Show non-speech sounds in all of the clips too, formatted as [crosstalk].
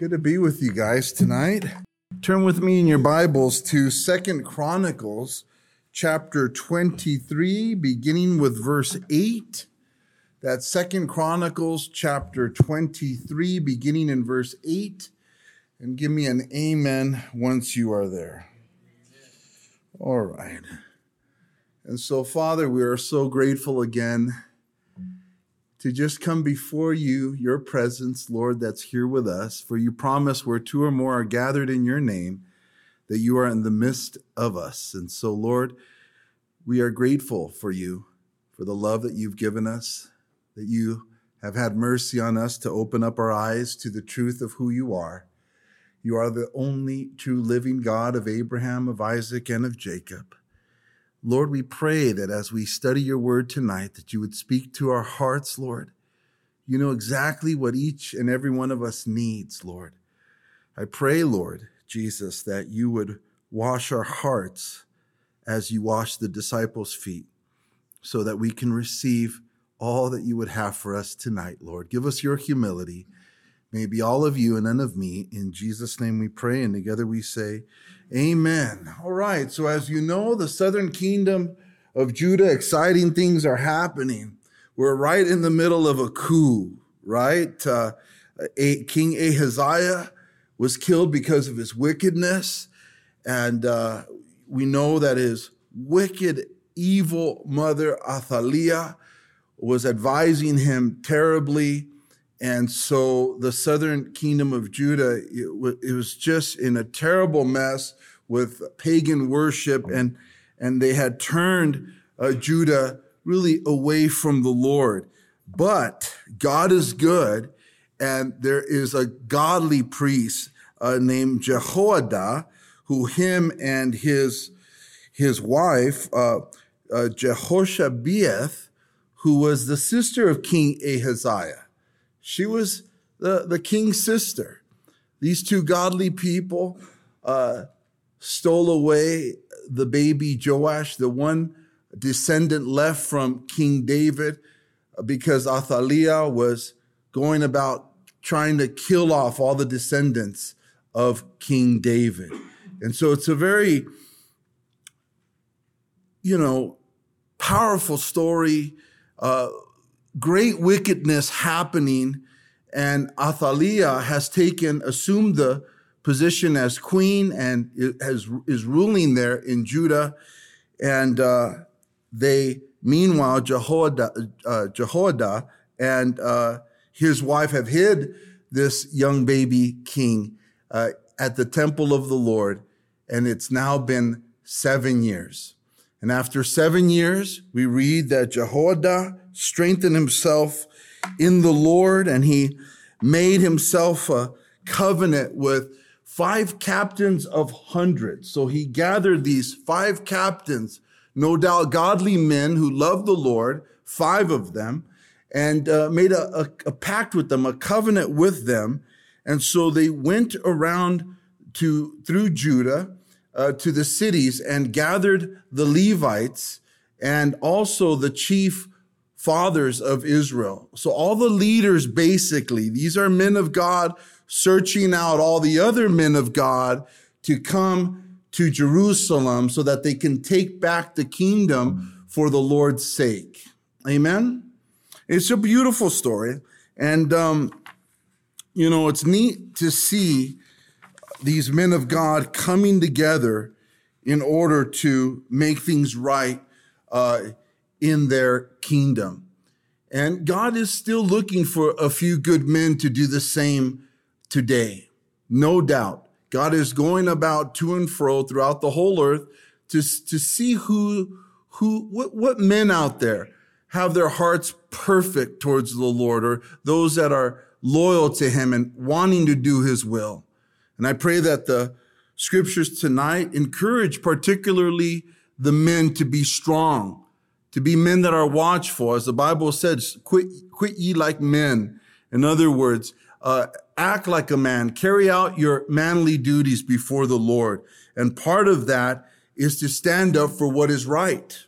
Good to be with you guys tonight. Turn with me in your Bibles to Second Chronicles chapter 23 beginning with verse 8. That's Second Chronicles chapter 23 beginning in verse 8 and give me an amen once you are there. All right. And so Father, we are so grateful again to just come before you, your presence, Lord, that's here with us. For you promise where two or more are gathered in your name, that you are in the midst of us. And so, Lord, we are grateful for you, for the love that you've given us, that you have had mercy on us to open up our eyes to the truth of who you are. You are the only true living God of Abraham, of Isaac, and of Jacob. Lord, we pray that as we study your word tonight, that you would speak to our hearts, Lord. You know exactly what each and every one of us needs, Lord. I pray, Lord Jesus, that you would wash our hearts as you wash the disciples' feet so that we can receive all that you would have for us tonight, Lord. Give us your humility. May be all of you and none of me. In Jesus' name we pray, and together we say, Amen. All right. So, as you know, the southern kingdom of Judah, exciting things are happening. We're right in the middle of a coup, right? Uh, King Ahaziah was killed because of his wickedness. And uh, we know that his wicked, evil mother, Athaliah, was advising him terribly. And so the southern kingdom of Judah, it, w- it was just in a terrible mess with pagan worship, and and they had turned uh, Judah really away from the Lord. But God is good, and there is a godly priest uh, named Jehoiada, who him and his his wife uh, uh, Jehoshabeath, who was the sister of King Ahaziah. She was the, the king's sister. These two godly people uh, stole away the baby Joash, the one descendant left from King David, because Athaliah was going about trying to kill off all the descendants of King David. And so it's a very, you know, powerful story, uh, great wickedness happening, and Athaliah has taken, assumed the position as queen and has, is ruling there in Judah. And uh, they, meanwhile, Jehoiada, uh, and uh, his wife have hid this young baby king uh, at the temple of the Lord. And it's now been seven years. And after seven years, we read that Jehoiada strengthened himself in the Lord and he made himself a covenant with five captains of hundreds. So he gathered these five captains, no doubt godly men who loved the Lord, five of them, and uh, made a, a, a pact with them, a covenant with them. And so they went around to through Judah uh, to the cities and gathered the Levites and also the chief fathers of Israel. So all the leaders basically, these are men of God searching out all the other men of God to come to Jerusalem so that they can take back the kingdom for the Lord's sake. Amen. It's a beautiful story. And, um, you know, it's neat to see these men of God coming together in order to make things right uh, in their kingdom. And God is still looking for a few good men to do the same today. No doubt. God is going about to and fro throughout the whole earth to, to see who, who, what, what men out there have their hearts perfect towards the Lord or those that are loyal to him and wanting to do his will. And I pray that the scriptures tonight encourage particularly the men to be strong, to be men that are watchful. As the Bible says, quit, quit ye like men. In other words, uh, act like a man, carry out your manly duties before the Lord. And part of that is to stand up for what is right.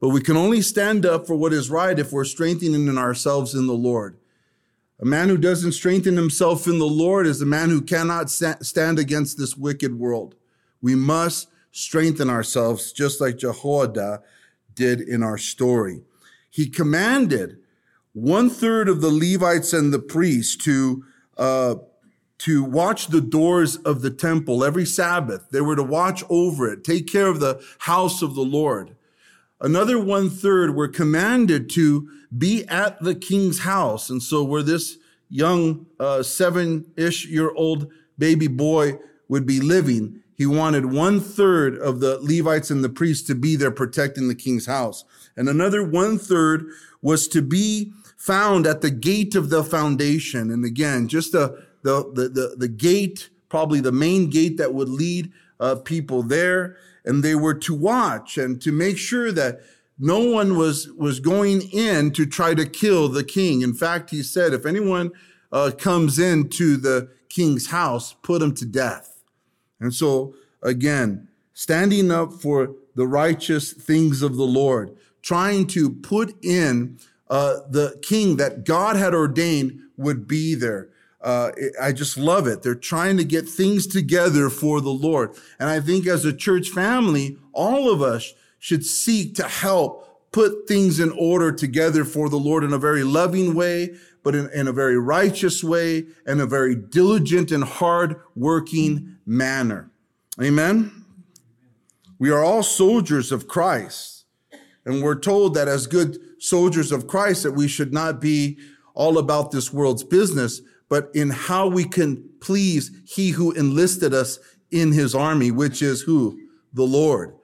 But we can only stand up for what is right if we're strengthening ourselves in the Lord. A man who doesn't strengthen himself in the Lord is a man who cannot stand against this wicked world. We must strengthen ourselves just like Jehoiada did in our story. He commanded one third of the Levites and the priests to, uh, to watch the doors of the temple every Sabbath. They were to watch over it, take care of the house of the Lord. Another one third were commanded to be at the king's house. And so where this young uh, seven-ish year old baby boy would be living, he wanted one third of the Levites and the priests to be there protecting the king's house. And another one third was to be found at the gate of the foundation. And again, just the, the, the, the, the gate, probably the main gate that would lead uh, people there and they were to watch and to make sure that no one was was going in to try to kill the king. In fact, he said, if anyone uh, comes into the king's house, put him to death. And so, again, standing up for the righteous things of the Lord, trying to put in uh, the king that God had ordained would be there uh, I just love it. They're trying to get things together for the Lord. And I think as a church family, all of us should seek to help put things in order together for the Lord in a very loving way, but in, in a very righteous way and a very diligent and hard working manner. Amen. We are all soldiers of Christ. And we're told that as good soldiers of Christ, that we should not be all about this world's business, but in how we can please he who enlisted us in his army, which is who? The Lord.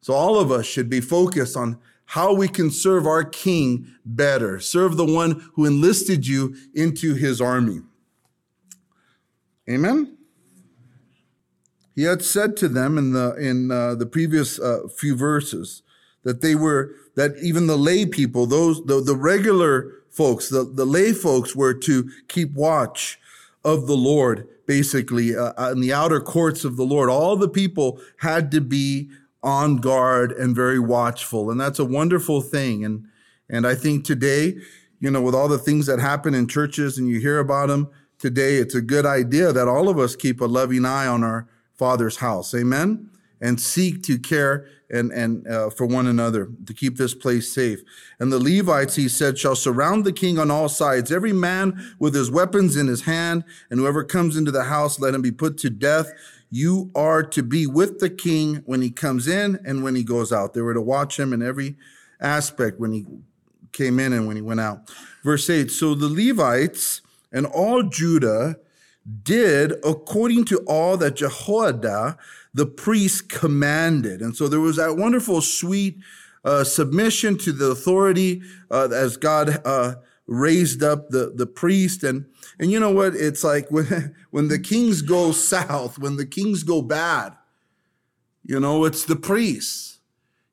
So all of us should be focused on how we can serve our king better, serve the one who enlisted you into his army. Amen. He had said to them in the in uh, the previous uh, few verses that they were that even the lay people, those the, the regular folks, the, the lay folks were to keep watch of the Lord, basically, uh, uh, in the outer courts of the Lord. All the people had to be on guard and very watchful. And that's a wonderful thing. And, and I think today, you know, with all the things that happen in churches and you hear about them today, it's a good idea that all of us keep a loving eye on our Father's house. Amen. And seek to care and, and uh, for one another to keep this place safe. And the Levites, he said, shall surround the king on all sides, every man with his weapons in his hand, and whoever comes into the house, let him be put to death. You are to be with the king when he comes in and when he goes out. They were to watch him in every aspect when he came in and when he went out. Verse 8 So the Levites and all Judah did according to all that Jehoiada the priest commanded. And so there was that wonderful, sweet uh, submission to the authority uh, as God uh, raised up the, the priest. And, and you know what? It's like when, [laughs] when the kings go south, when the kings go bad, you know, it's the priests.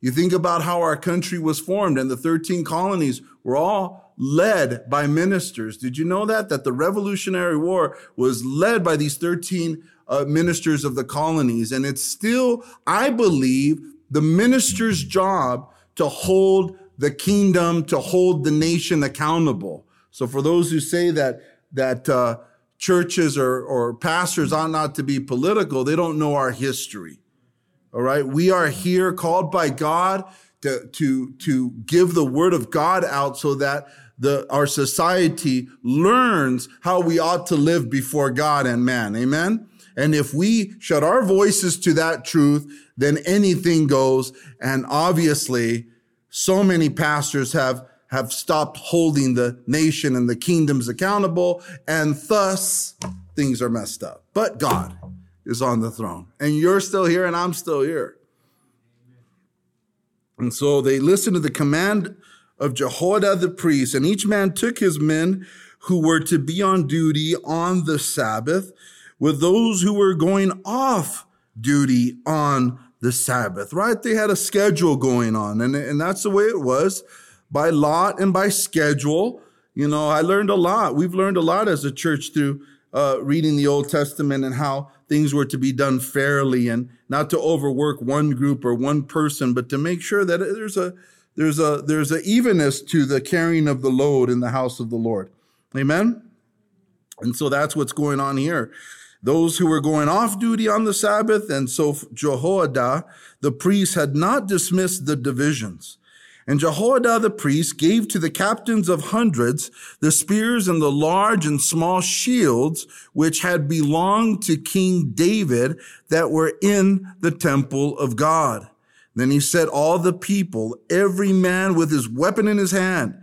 You think about how our country was formed and the 13 colonies were all led by ministers. Did you know that? That the Revolutionary War was led by these 13 uh, ministers of the colonies. And it's still, I believe, the minister's job to hold the kingdom, to hold the nation accountable. So for those who say that, that, uh, churches or, or pastors ought not to be political, they don't know our history. All right. We are here called by God to, to, to give the word of God out so that the, our society learns how we ought to live before God and man. Amen. And if we shut our voices to that truth, then anything goes. And obviously, so many pastors have, have stopped holding the nation and the kingdoms accountable. And thus things are messed up. But God is on the throne and you're still here and I'm still here. And so they listen to the command of Jehoiada the priest, and each man took his men who were to be on duty on the Sabbath with those who were going off duty on the Sabbath, right? They had a schedule going on, and, and that's the way it was by lot and by schedule. You know, I learned a lot. We've learned a lot as a church through uh, reading the Old Testament and how things were to be done fairly and not to overwork one group or one person, but to make sure that there's a there's a there's a evenness to the carrying of the load in the house of the Lord. Amen. And so that's what's going on here. Those who were going off duty on the Sabbath, and so Jehoiada, the priest, had not dismissed the divisions. And Jehoiada the priest gave to the captains of hundreds the spears and the large and small shields which had belonged to King David that were in the temple of God. Then he set all the people, every man with his weapon in his hand,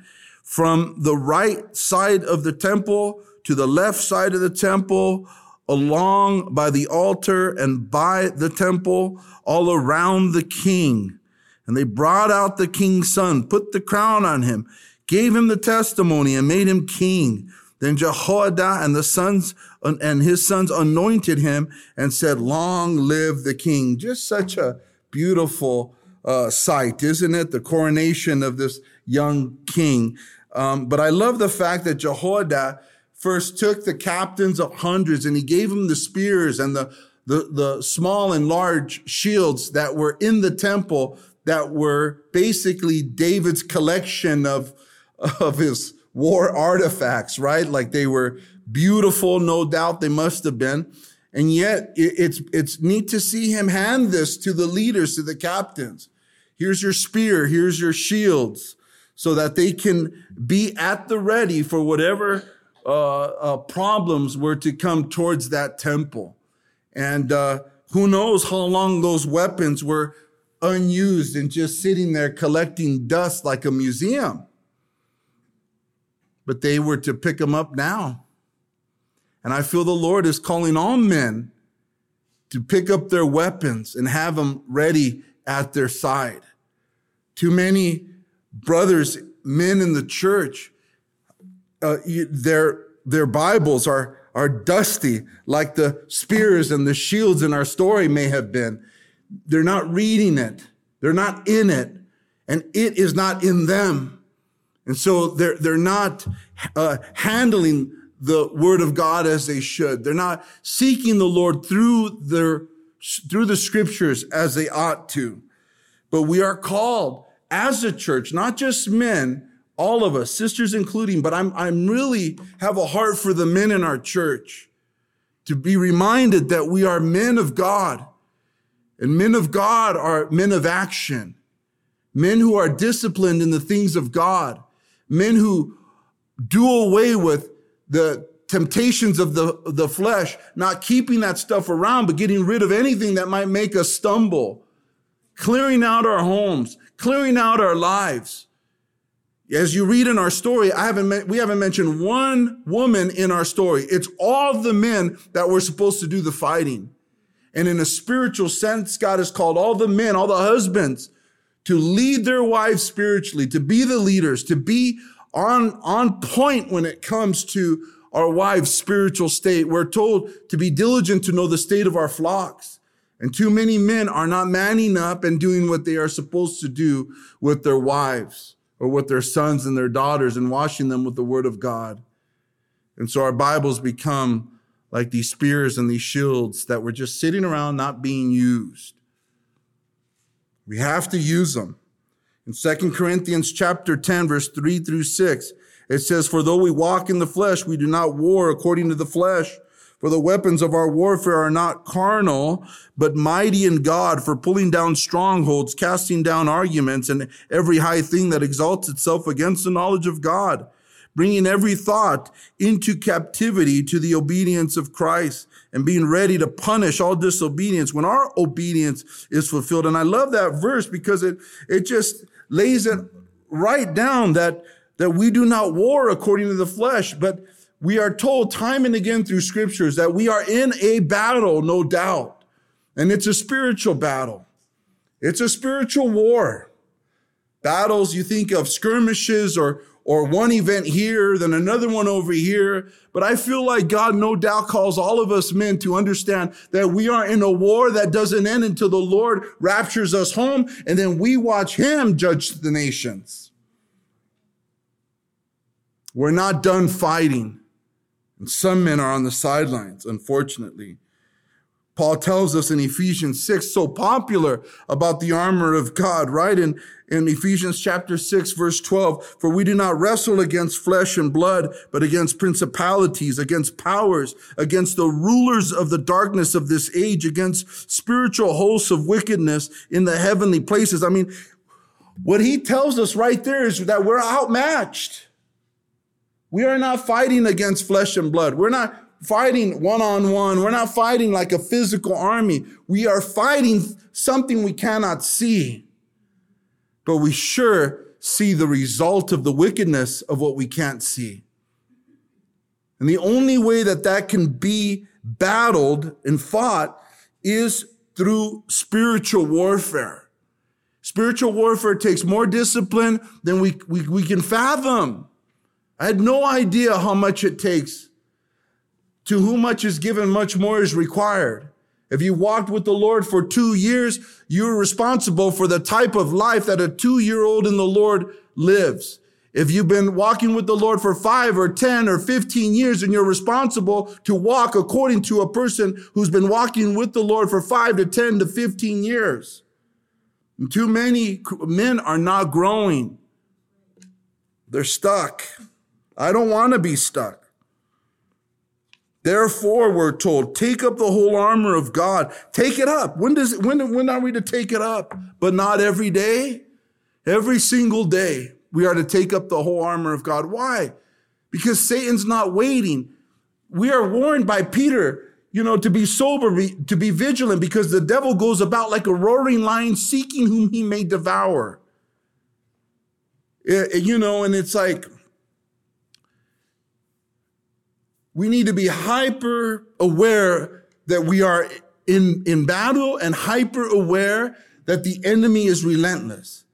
from the right side of the temple to the left side of the temple, along by the altar and by the temple, all around the king. And they brought out the king's son, put the crown on him, gave him the testimony, and made him king. Then Jehoiada and the sons and his sons anointed him and said, Long live the king. Just such a beautiful uh, sight, isn't it? The coronation of this young king. Um, but I love the fact that Jehoiada first took the captains of hundreds and he gave them the spears and the, the, the small and large shields that were in the temple that were basically David's collection of, [laughs] of his war artifacts, right? Like they were beautiful, no doubt they must have been. And yet it's, it's neat to see him hand this to the leaders, to the captains. Here's your spear. Here's your shields so that they can be at the ready for whatever uh, uh, problems were to come towards that temple. And uh, who knows how long those weapons were unused and just sitting there collecting dust like a museum. But they were to pick them up now. And I feel the Lord is calling all men to pick up their weapons and have them ready at their side. Too many brothers, men in the church, uh, their, their Bibles are, are dusty like the spears and the shields in our story may have been. They're not reading it. They're not in it. And it is not in them. And so they're, they're not uh, handling the word of God as they should. They're not seeking the Lord through their, through the scriptures as they ought to. But we are called as a church, not just men, all of us, sisters including, but I'm, I'm really have a heart for the men in our church to be reminded that we are men of God and men of God are men of action, men who are disciplined in the things of God, men who do away with the temptations of the, the flesh, not keeping that stuff around, but getting rid of anything that might make us stumble, clearing out our homes, clearing out our lives. As you read in our story, I haven't, we haven't mentioned one woman in our story. It's all the men that were supposed to do the fighting. And in a spiritual sense, God has called all the men, all the husbands to lead their wives spiritually, to be the leaders, to be on, on point when it comes to our wives' spiritual state. We're told to be diligent to know the state of our flocks. And too many men are not manning up and doing what they are supposed to do with their wives or with their sons and their daughters and washing them with the word of God. And so our Bibles become like these spears and these shields that were just sitting around not being used. We have to use them. In 2 Corinthians chapter 10, verse 3 through 6, it says, For though we walk in the flesh, we do not war according to the flesh. For the weapons of our warfare are not carnal, but mighty in God for pulling down strongholds, casting down arguments and every high thing that exalts itself against the knowledge of God bringing every thought into captivity to the obedience of Christ and being ready to punish all disobedience when our obedience is fulfilled. And I love that verse because it, it just lays it right down that, that we do not war according to the flesh, but we are told time and again through scriptures that we are in a battle, no doubt. And it's a spiritual battle. It's a spiritual war. battles, you think of skirmishes or, or one event here, then another one over here. But I feel like God no doubt calls all of us men to understand that we are in a war that doesn't end until the Lord raptures us home and then we watch him judge the nations. We're not done fighting. And some men are on the sidelines, unfortunately. Paul tells us in Ephesians 6, so popular about the armor of God, right? In, in Ephesians chapter 6, verse 12, for we do not wrestle against flesh and blood, but against principalities, against powers, against the rulers of the darkness of this age, against spiritual hosts of wickedness in the heavenly places. I mean, what he tells us right there is that we're outmatched. We are not fighting against flesh and blood. We're not fighting one on one. We're not fighting like a physical army. We are fighting something we cannot see, but we sure see the result of the wickedness of what we can't see. And the only way that that can be battled and fought is through spiritual warfare. Spiritual warfare takes more discipline than we, we, we can fathom. I had no idea how much it takes to whom much is given, much more is required. If you walked with the Lord for two years, you're responsible for the type of life that a two year old in the Lord lives. If you've been walking with the Lord for five or 10 or 15 years and you're responsible to walk according to a person who's been walking with the Lord for five to 10 to 15 years. And too many men are not growing. They're stuck. I don't want to be stuck. Therefore, we're told, take up the whole armor of God. Take it up. When does when, when are we to take it up? But not every day. Every single day, we are to take up the whole armor of God. Why? Because Satan's not waiting. We are warned by Peter, you know, to be sober, to be vigilant, because the devil goes about like a roaring lion seeking whom he may devour. Eh, eh, you know, and it's like, we need to be hyper aware that we are in, in battle and hyper aware that the enemy is relentless.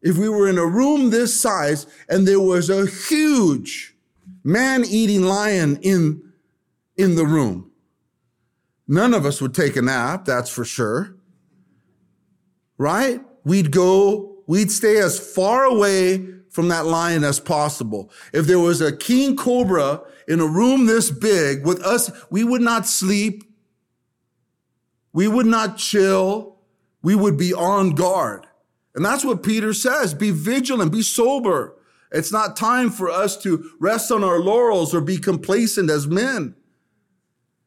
If we were in a room this size and there was a huge man eating lion in, in the room, none of us would take a nap, that's for sure. Right? We'd go, we'd stay as far away from that lion as possible. If there was a king cobra in a room this big with us, we would not sleep. We would not chill. We would be on guard. And that's what Peter says. Be vigilant, be sober. It's not time for us to rest on our laurels or be complacent as men.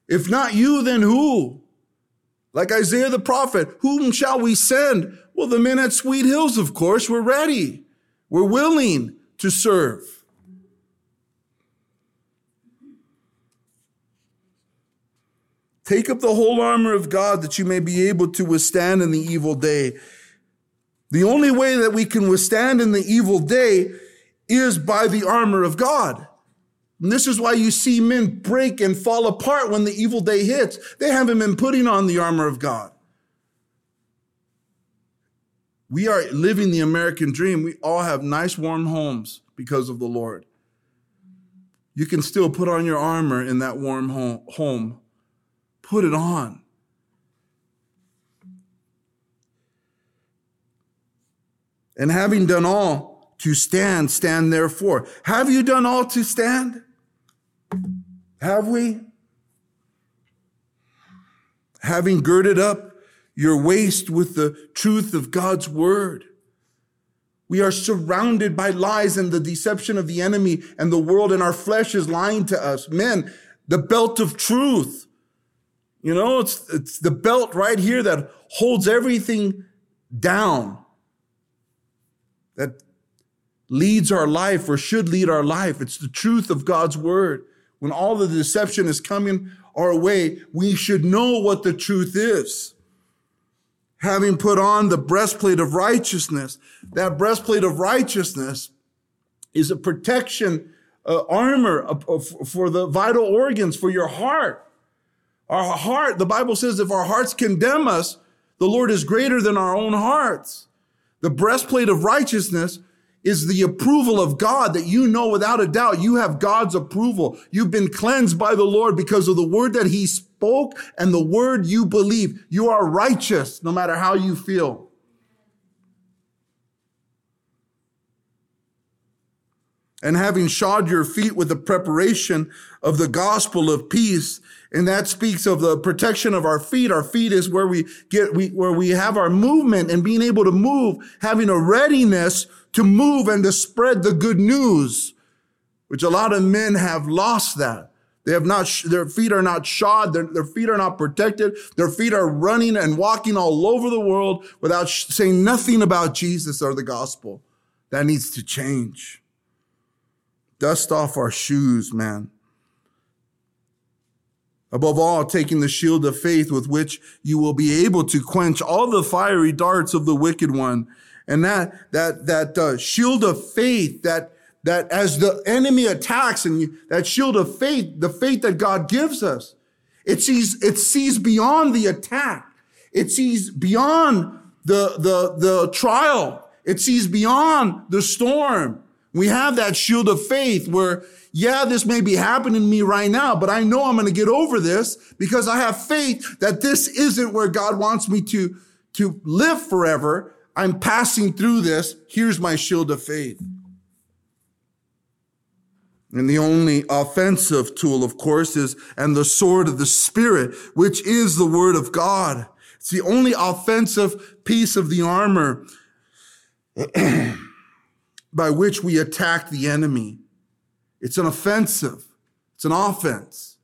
If not you, then who? Like Isaiah the prophet, whom shall we send? Well, the men at Sweet Hills, of course, were ready. We're willing to serve. Take up the whole armor of God that you may be able to withstand in the evil day. The only way that we can withstand in the evil day is by the armor of God. And this is why you see men break and fall apart when the evil day hits. They haven't been putting on the armor of God. We are living the American dream. We all have nice, warm homes because of the Lord. You can still put on your armor in that warm home. Put it on. And having done all to stand, stand therefore. Have you done all to stand? Have we? Having girded up your waist with the truth of God's word. We are surrounded by lies and the deception of the enemy and the world, and our flesh is lying to us. Men, the belt of truth. You know, it's, it's the belt right here that holds everything down, that leads our life or should lead our life. It's the truth of God's word. When all the deception is coming our way, we should know what the truth is having put on the breastplate of righteousness. That breastplate of righteousness is a protection uh, armor for the vital organs, for your heart. Our heart, the Bible says, if our hearts condemn us, the Lord is greater than our own hearts. The breastplate of righteousness is the approval of God that you know without a doubt you have God's approval. You've been cleansed by the Lord because of the word that he spoke and the word you believe. You are righteous no matter how you feel. and having shod your feet with the preparation of the gospel of peace. And that speaks of the protection of our feet. Our feet is where we get, we, where we have our movement and being able to move, having a readiness to move and to spread the good news, which a lot of men have lost that. They have not, their feet are not shod. Their, their feet are not protected. Their feet are running and walking all over the world without saying nothing about Jesus or the gospel. That needs to change. Dust off our shoes, man. Above all, taking the shield of faith with which you will be able to quench all the fiery darts of the wicked one. And that, that, that uh, shield of faith that, that as the enemy attacks and that shield of faith, the faith that God gives us, it sees, it sees beyond the attack. It sees beyond the, the, the trial. It sees beyond the storm. We have that shield of faith where, yeah, this may be happening to me right now, but I know I'm going to get over this because I have faith that this isn't where God wants me to, to live forever. I'm passing through this. Here's my shield of faith. And the only offensive tool, of course, is, and the sword of the Spirit, which is the word of God. It's the only offensive piece of the armor. [clears throat] by which we attack the enemy. It's an offensive. It's an offense.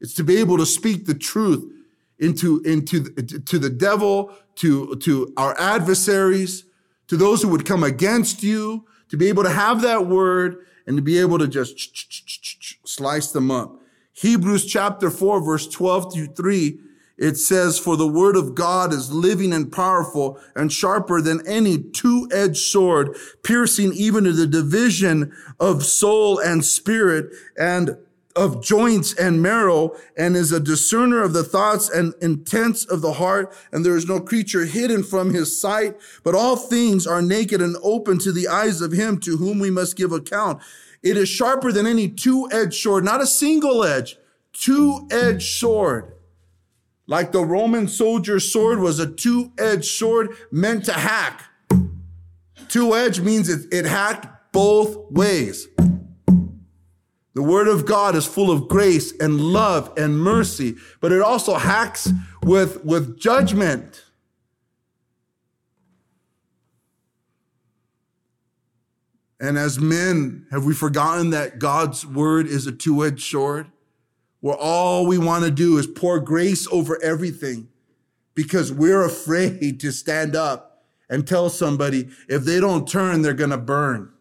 It's to be able to speak the truth into, into to the devil, to, to our adversaries, to those who would come against you, to be able to have that word and to be able to just slice them up. Hebrews chapter 4, verse 12 through 3 it says, For the word of God is living and powerful and sharper than any two-edged sword, piercing even to the division of soul and spirit and of joints and marrow and is a discerner of the thoughts and intents of the heart. And there is no creature hidden from his sight, but all things are naked and open to the eyes of him to whom we must give account. It is sharper than any two-edged sword, not a single edge, two-edged sword like the Roman soldier's sword was a two edged sword meant to hack. Two edged means it, it hacked both ways. The word of God is full of grace and love and mercy, but it also hacks with, with judgment. And as men, have we forgotten that God's word is a two edged sword? where all we want to do is pour grace over everything because we're [laughs] afraid to stand up and tell somebody if they don't turn, they're going to burn.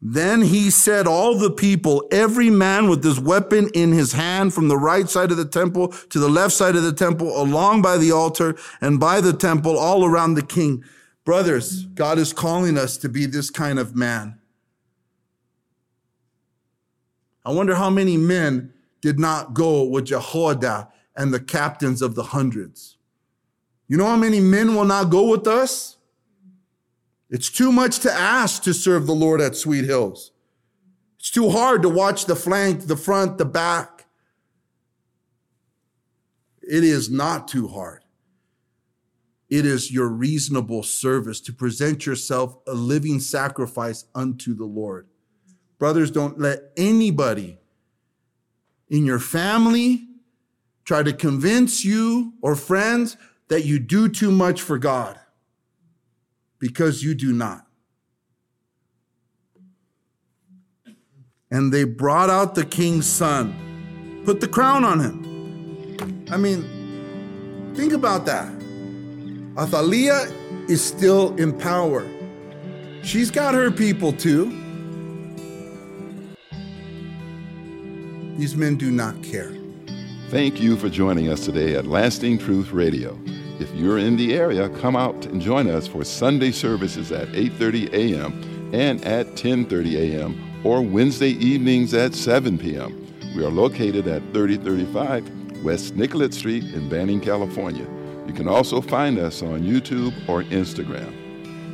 Then he said, All the people, every man with his weapon in his hand from the right side of the temple to the left side of the temple, along by the altar and by the temple, all around the king. Brothers, God is calling us to be this kind of man. I wonder how many men did not go with Jehoiada and the captains of the hundreds. You know how many men will not go with us? It's too much to ask to serve the Lord at Sweet Hills. It's too hard to watch the flank, the front, the back. It is not too hard. It is your reasonable service to present yourself a living sacrifice unto the Lord. Brothers, don't let anybody in your family try to convince you or friends that you do too much for God because you do not. And they brought out the king's son, put the crown on him. I mean, think about that. Athaliah is still in power. She's got her people too. These men do not care. Thank you for joining us today at Lasting Truth Radio. If you're in the area, come out and join us for Sunday services at 8:30 a.m. and at 10:30 a.m. or Wednesday evenings at 7 p.m. We are located at 3035 West Nicollet Street in Banning, California. You can also find us on YouTube or Instagram.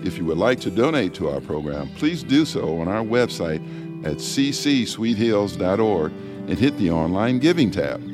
If you would like to donate to our program, please do so on our website at ccsweethills.org and hit the online giving tab.